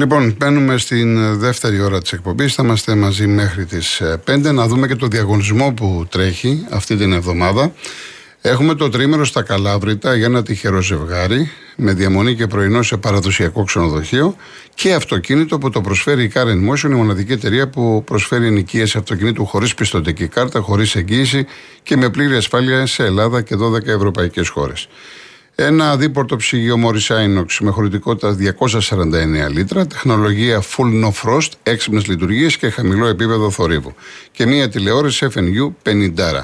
Λοιπόν, μπαίνουμε στην δεύτερη ώρα της εκπομπής. Θα είμαστε μαζί μέχρι τις 5 να δούμε και το διαγωνισμό που τρέχει αυτή την εβδομάδα. Έχουμε το τρίμερο στα Καλάβρητα για ένα τυχερό ζευγάρι με διαμονή και πρωινό σε παραδοσιακό ξενοδοχείο και αυτοκίνητο που το προσφέρει η Car Motion, η μοναδική εταιρεία που προσφέρει ενοικίαση αυτοκινήτου χωρίς πιστοτική κάρτα, χωρίς εγγύηση και με πλήρη ασφάλεια σε Ελλάδα και 12 ευρωπαϊκές χώρες. Ένα δίπορτο ψυγείο Morris Inox με χωρητικότητα 249 λίτρα, τεχνολογία Full No Frost, έξυπνες λειτουργίες και χαμηλό επίπεδο θορύβου. Και μία τηλεόραση FNU 50.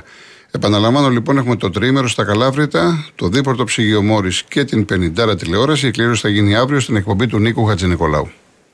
Επαναλαμβάνω λοιπόν, έχουμε το τρίμερο στα Καλάβρητα, το δίπορτο ψυγείο Μόρι και την 50 τηλεόραση. Η κλήρωση θα γίνει αύριο στην εκπομπή του Νίκου Χατζηνικολάου.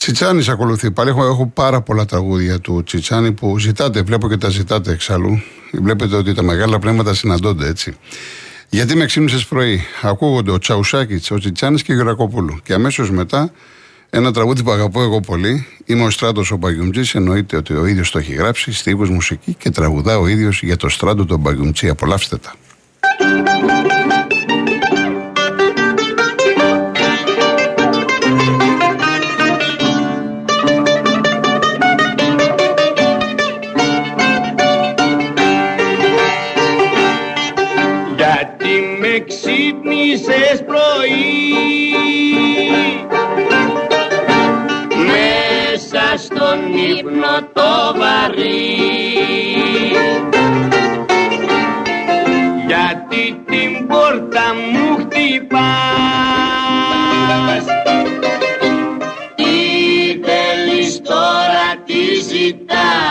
Τσιτσάνης ακολουθεί. Πάλι έχω, έχω πάρα πολλά τραγούδια του Τσιτσάνη που ζητάτε, βλέπω και τα ζητάτε εξάλλου. Βλέπετε ότι τα μεγάλα πνεύματα συναντώνται έτσι. Γιατί με ξύπνησες πρωί; Ακούγονται ο Τσαουσάκης, ο Τσιτσάνης και η Γρακοπούλου. Και αμέσως μετά ένα τραγούδι που αγαπώ εγώ πολύ. Είμαι ο Στράτος ο Μπαγκιουμτζή. Εννοείται ότι ο ίδιος το έχει γράψει, στίχους μουσική και τραγουδά ο ίδιος για το Στράτο τον Μπαγκιουμτζή. Απολαύστε τα. Ύπνο το βαρύ Γιατί την πόρτα μου χτυπάς. Τι θέλεις τώρα τι ζητάς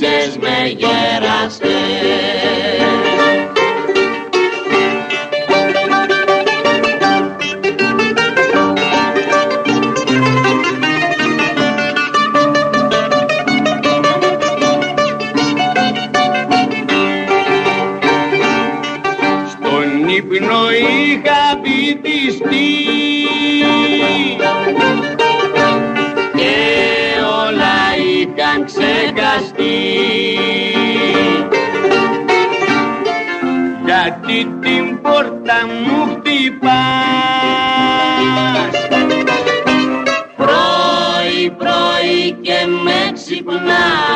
τσακίσες, με γέρασες με ξυπνάς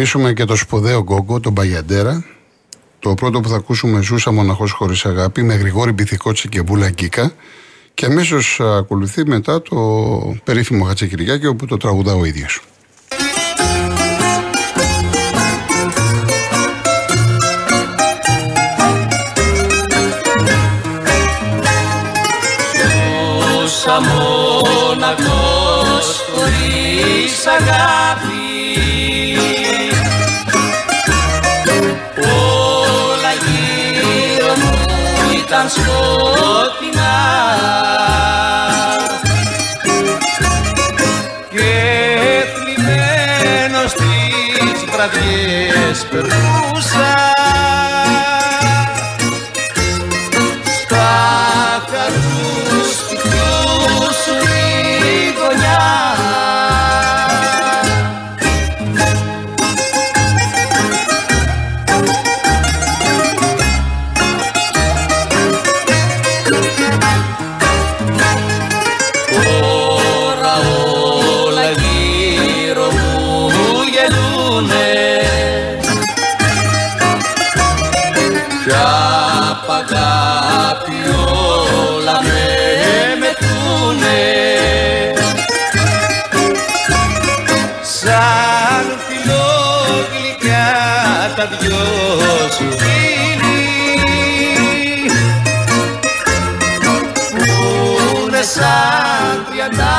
τιμήσουμε και το σπουδαίο γκόγκο, τον Παγιαντέρα. Το πρώτο που θα ακούσουμε ζούσα μοναχός χωρίς αγάπη με Γρηγόρη Μπιθικότση και Βούλα Γκίκα. Και αμέσως ακολουθεί μετά το περίφημο Χατσεκυριάκη όπου το τραγουδά ο ίδιος. Σαν τριαντάφυλλο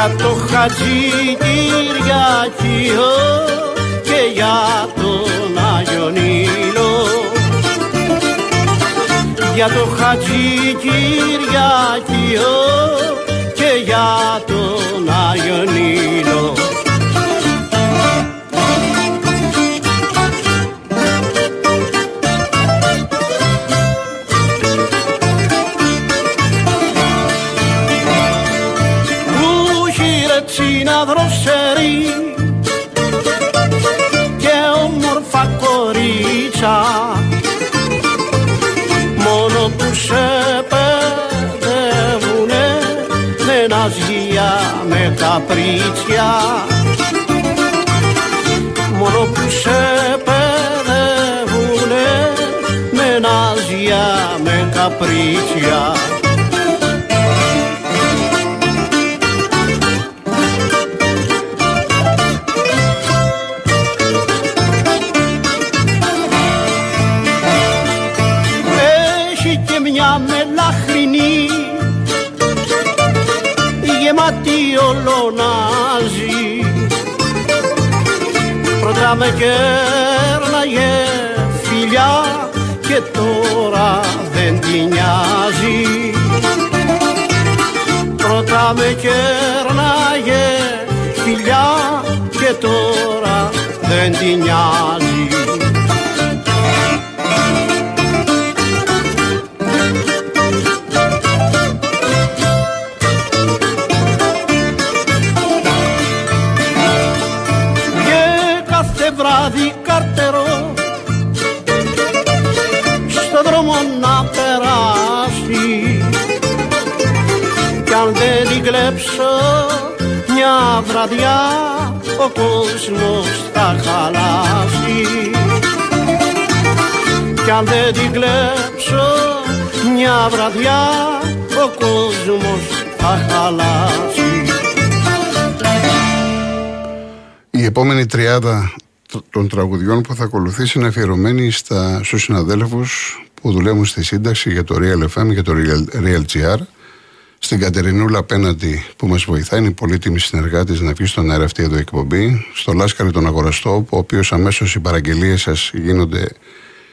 για το Χατζη Κυριάκιο και για τον Άγιο Νείλο για το Χατζη Κυριάκιο και για τον Άγιο Νείλο δροσερή και όμορφα κορίτσα μόνο που σε παιδεύουνε με ναζιά με καπρίτσια μόνο που σε παιδεύουνε με ναζιά με καπρίτσια έχει πρώτα με κέρναγε φιλιά και τώρα δεν τη νοιάζει. Πρώτα με κέρναγε φιλιά και τώρα δεν τη νοιάζει βραδιά ο κόσμος θα χαλάσει. Κι αν δεν την κλέψω μια βραδιά ο κόσμος θα χαλάσει. Η επόμενη τριάδα των τραγουδιών που θα ακολουθήσει είναι αφιερωμένη στα, στους συναδέλφους που δουλεύουν στη σύνταξη για το Real FM και το Real, Real GR στην Κατερινούλα απέναντι που μας βοηθάει, είναι η πολύτιμη συνεργάτης να βγει στον αέρα αυτή εδώ η εκπομπή, στο Λάσκαρη τον Αγοραστό, ο οποίος αμέσως οι παραγγελίες σας γίνονται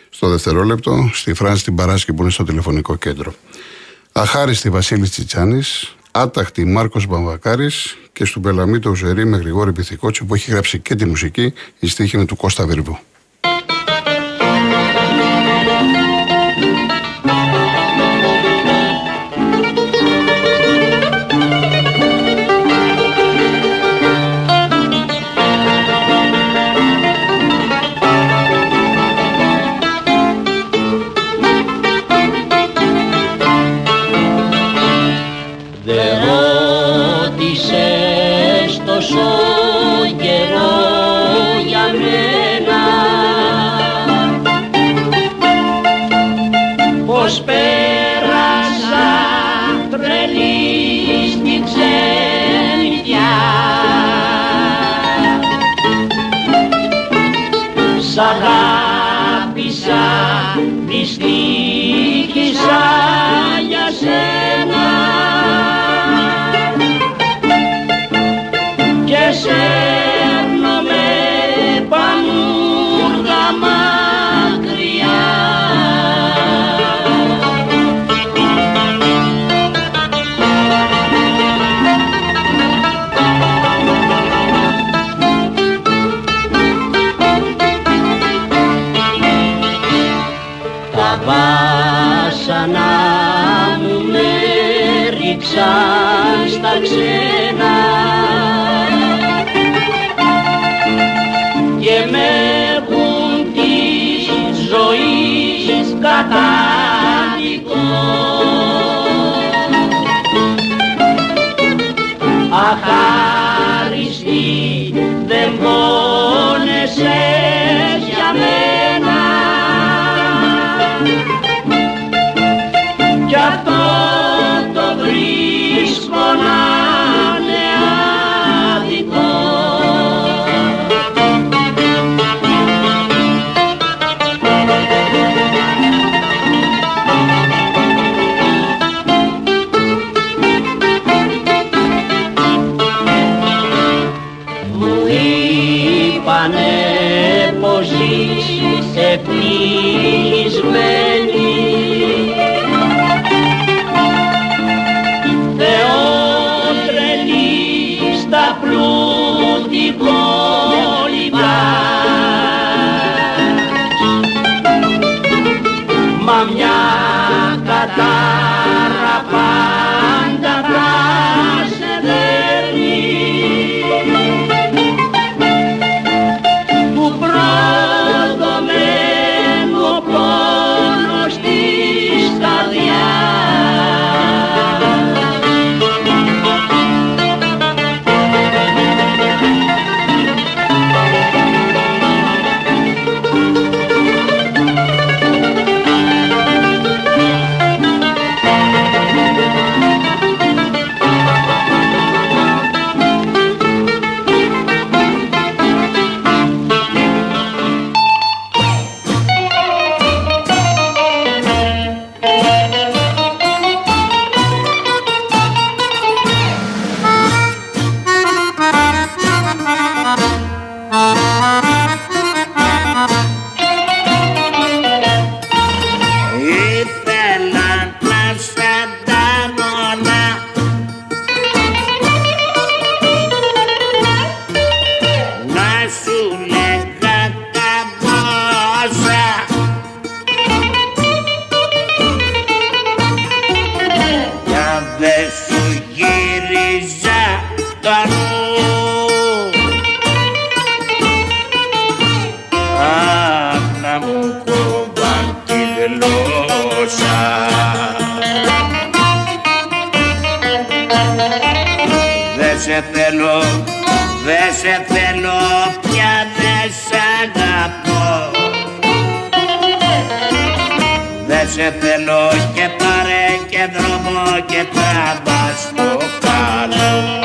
στο δευτερόλεπτο, στη Φράνση την Παράσκη που είναι στο τηλεφωνικό κέντρο. Αχάριστη Βασίλης Τσιτσάνης, άταχτη Μάρκος Μπαμβακάρης και στον Πελαμή το Ουζερή με Γρηγόρη Πυθικότσι που έχει γράψει και τη μουσική, η στίχη είναι του Κώστα Βερβού. σαν στα ξένα. Και με έχουν της ζωής κατάδικο αχάριστη δεν πόνεσαι. σε θέλω, δεν σε θέλω πια δεν σ' αγαπώ. Δεν σε θέλω και πάρε και δρόμο και τραβάς στο καλό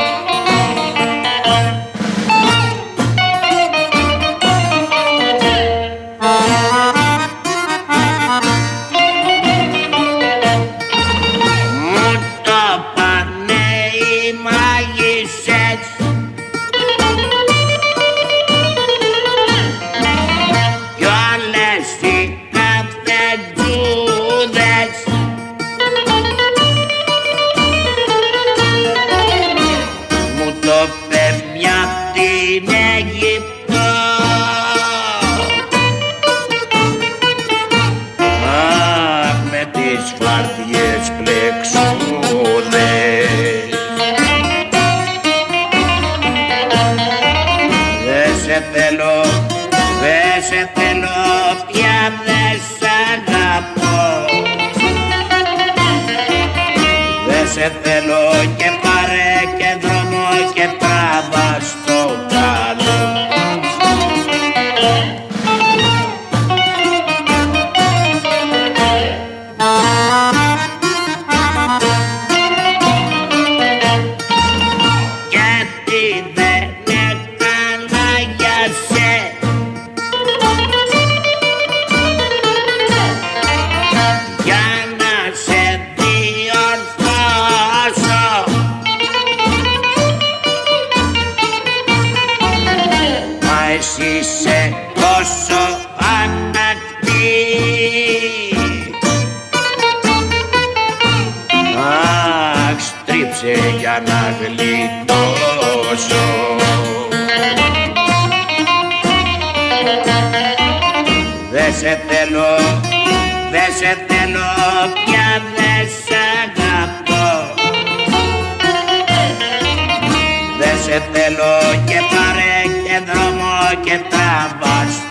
Δε σε θέλω, δε σε θέλω πια δε σε αγαπώ. Δε σε θέλω και πάρε και δρόμο και τραβάς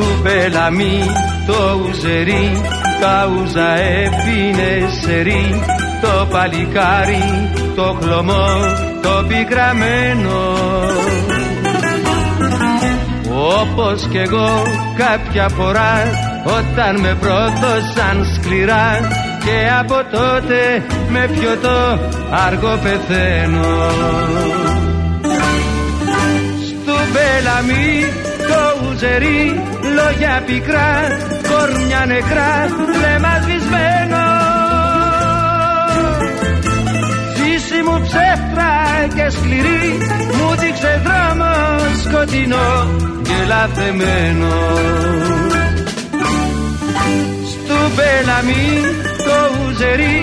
Στου πελαμί το ουζερί τα ούζα έπινε σερί το παλικάρι το χλωμό το πικραμένο. Όπως κι εγώ κάποια φορά όταν με πρόδωσαν σκληρά και από τότε με πιωτό αργό πεθαίνω. Στου πελαμί το ουζερί λόγια πικρά κορμιά νεκρά βλέμμα σβησμένο. Ζήση μου ψεύτρα και σκληρή μου δείξε δρόμο σκοτεινό και λαθεμένο. Στου πελαμί το ουζερί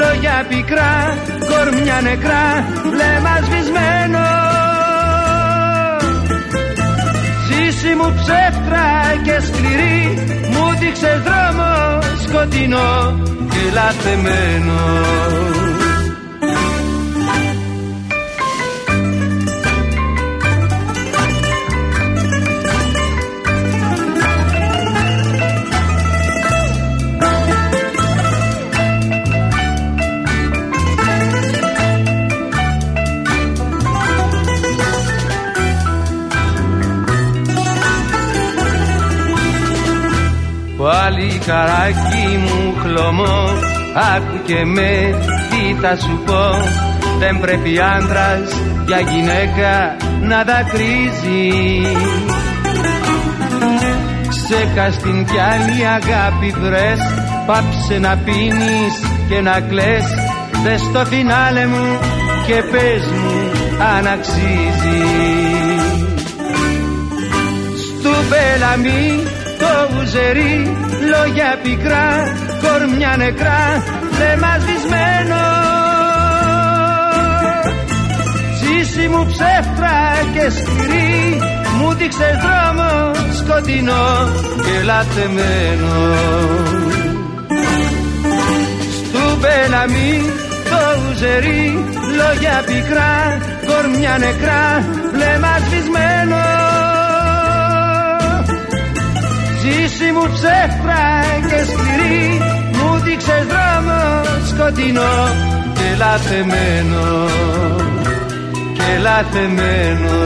λόγια πικρά κορμιά νεκρά βλέμμα σβησμένο Ζήση μου ψεύτρα και σκληρή μου δείξες δρόμο σκοτεινό και λαθεμένο Πάλι καράκι μου χλωμό. Άκου και με τι θα σου πω. Δεν πρέπει άντρας για γυναίκα να δακρύζει. Ξέκα στην κι άλλη αγάπη βρες. Πάψε να πίνεις και να κλαις. Δες το φινάλε μου και πες μου αν αξίζει. Στου πελαμί το ουζερί λόγια πικρά κορμιά νεκρά βλέμμα σβησμένο Ζήση μου ψεύτρα και σκληρή μου δείξε δρόμο σκοτεινό και λατεμένο. Στου πελαμί το ουζερί λόγια πικρά κορμιά νεκρά βλέμμα σβησμένο Ζήση μου ψεύτρα και σκληρή μου δείξες δρόμο σκοτεινό. Και λαθεμένο και λαθεμένο